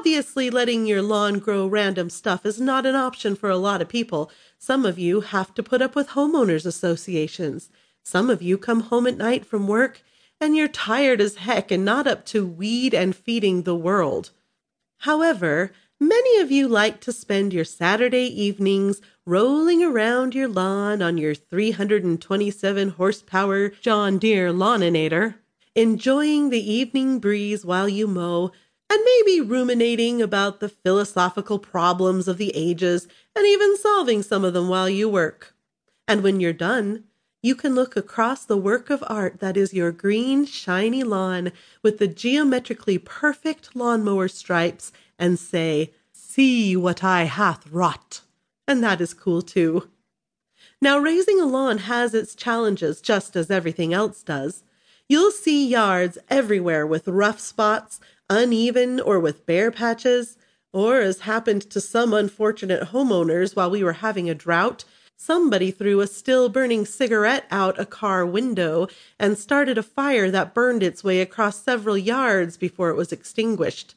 Obviously, letting your lawn grow random stuff is not an option for a lot of people. Some of you have to put up with homeowners associations. Some of you come home at night from work and you're tired as heck and not up to weed and feeding the world. However, many of you like to spend your Saturday evenings rolling around your lawn on your 327 horsepower John Deere lawninator, enjoying the evening breeze while you mow, and maybe ruminating about the philosophical problems of the ages and even solving some of them while you work. And when you're done, you can look across the work of art that is your green, shiny lawn with the geometrically perfect lawnmower stripes and say, See what I hath wrought. And that is cool too. Now, raising a lawn has its challenges just as everything else does. You'll see yards everywhere with rough spots, uneven, or with bare patches, or as happened to some unfortunate homeowners while we were having a drought Somebody threw a still burning cigarette out a car window and started a fire that burned its way across several yards before it was extinguished.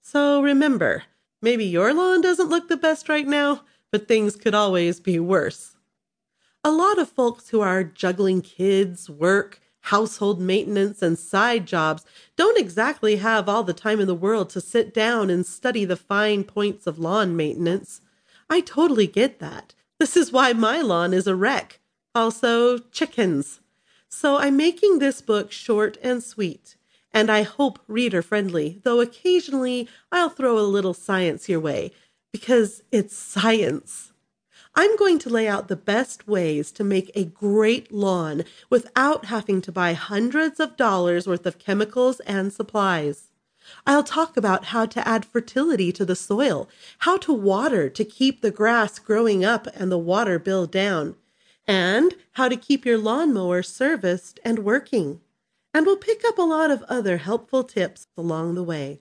So remember, maybe your lawn doesn't look the best right now, but things could always be worse. A lot of folks who are juggling kids, work, household maintenance, and side jobs don't exactly have all the time in the world to sit down and study the fine points of lawn maintenance. I totally get that. This is why my lawn is a wreck. Also, chickens. So I'm making this book short and sweet, and I hope reader friendly, though occasionally I'll throw a little science your way, because it's science. I'm going to lay out the best ways to make a great lawn without having to buy hundreds of dollars worth of chemicals and supplies. I'll talk about how to add fertility to the soil, how to water to keep the grass growing up and the water bill down, and how to keep your lawnmower serviced and working. And we'll pick up a lot of other helpful tips along the way.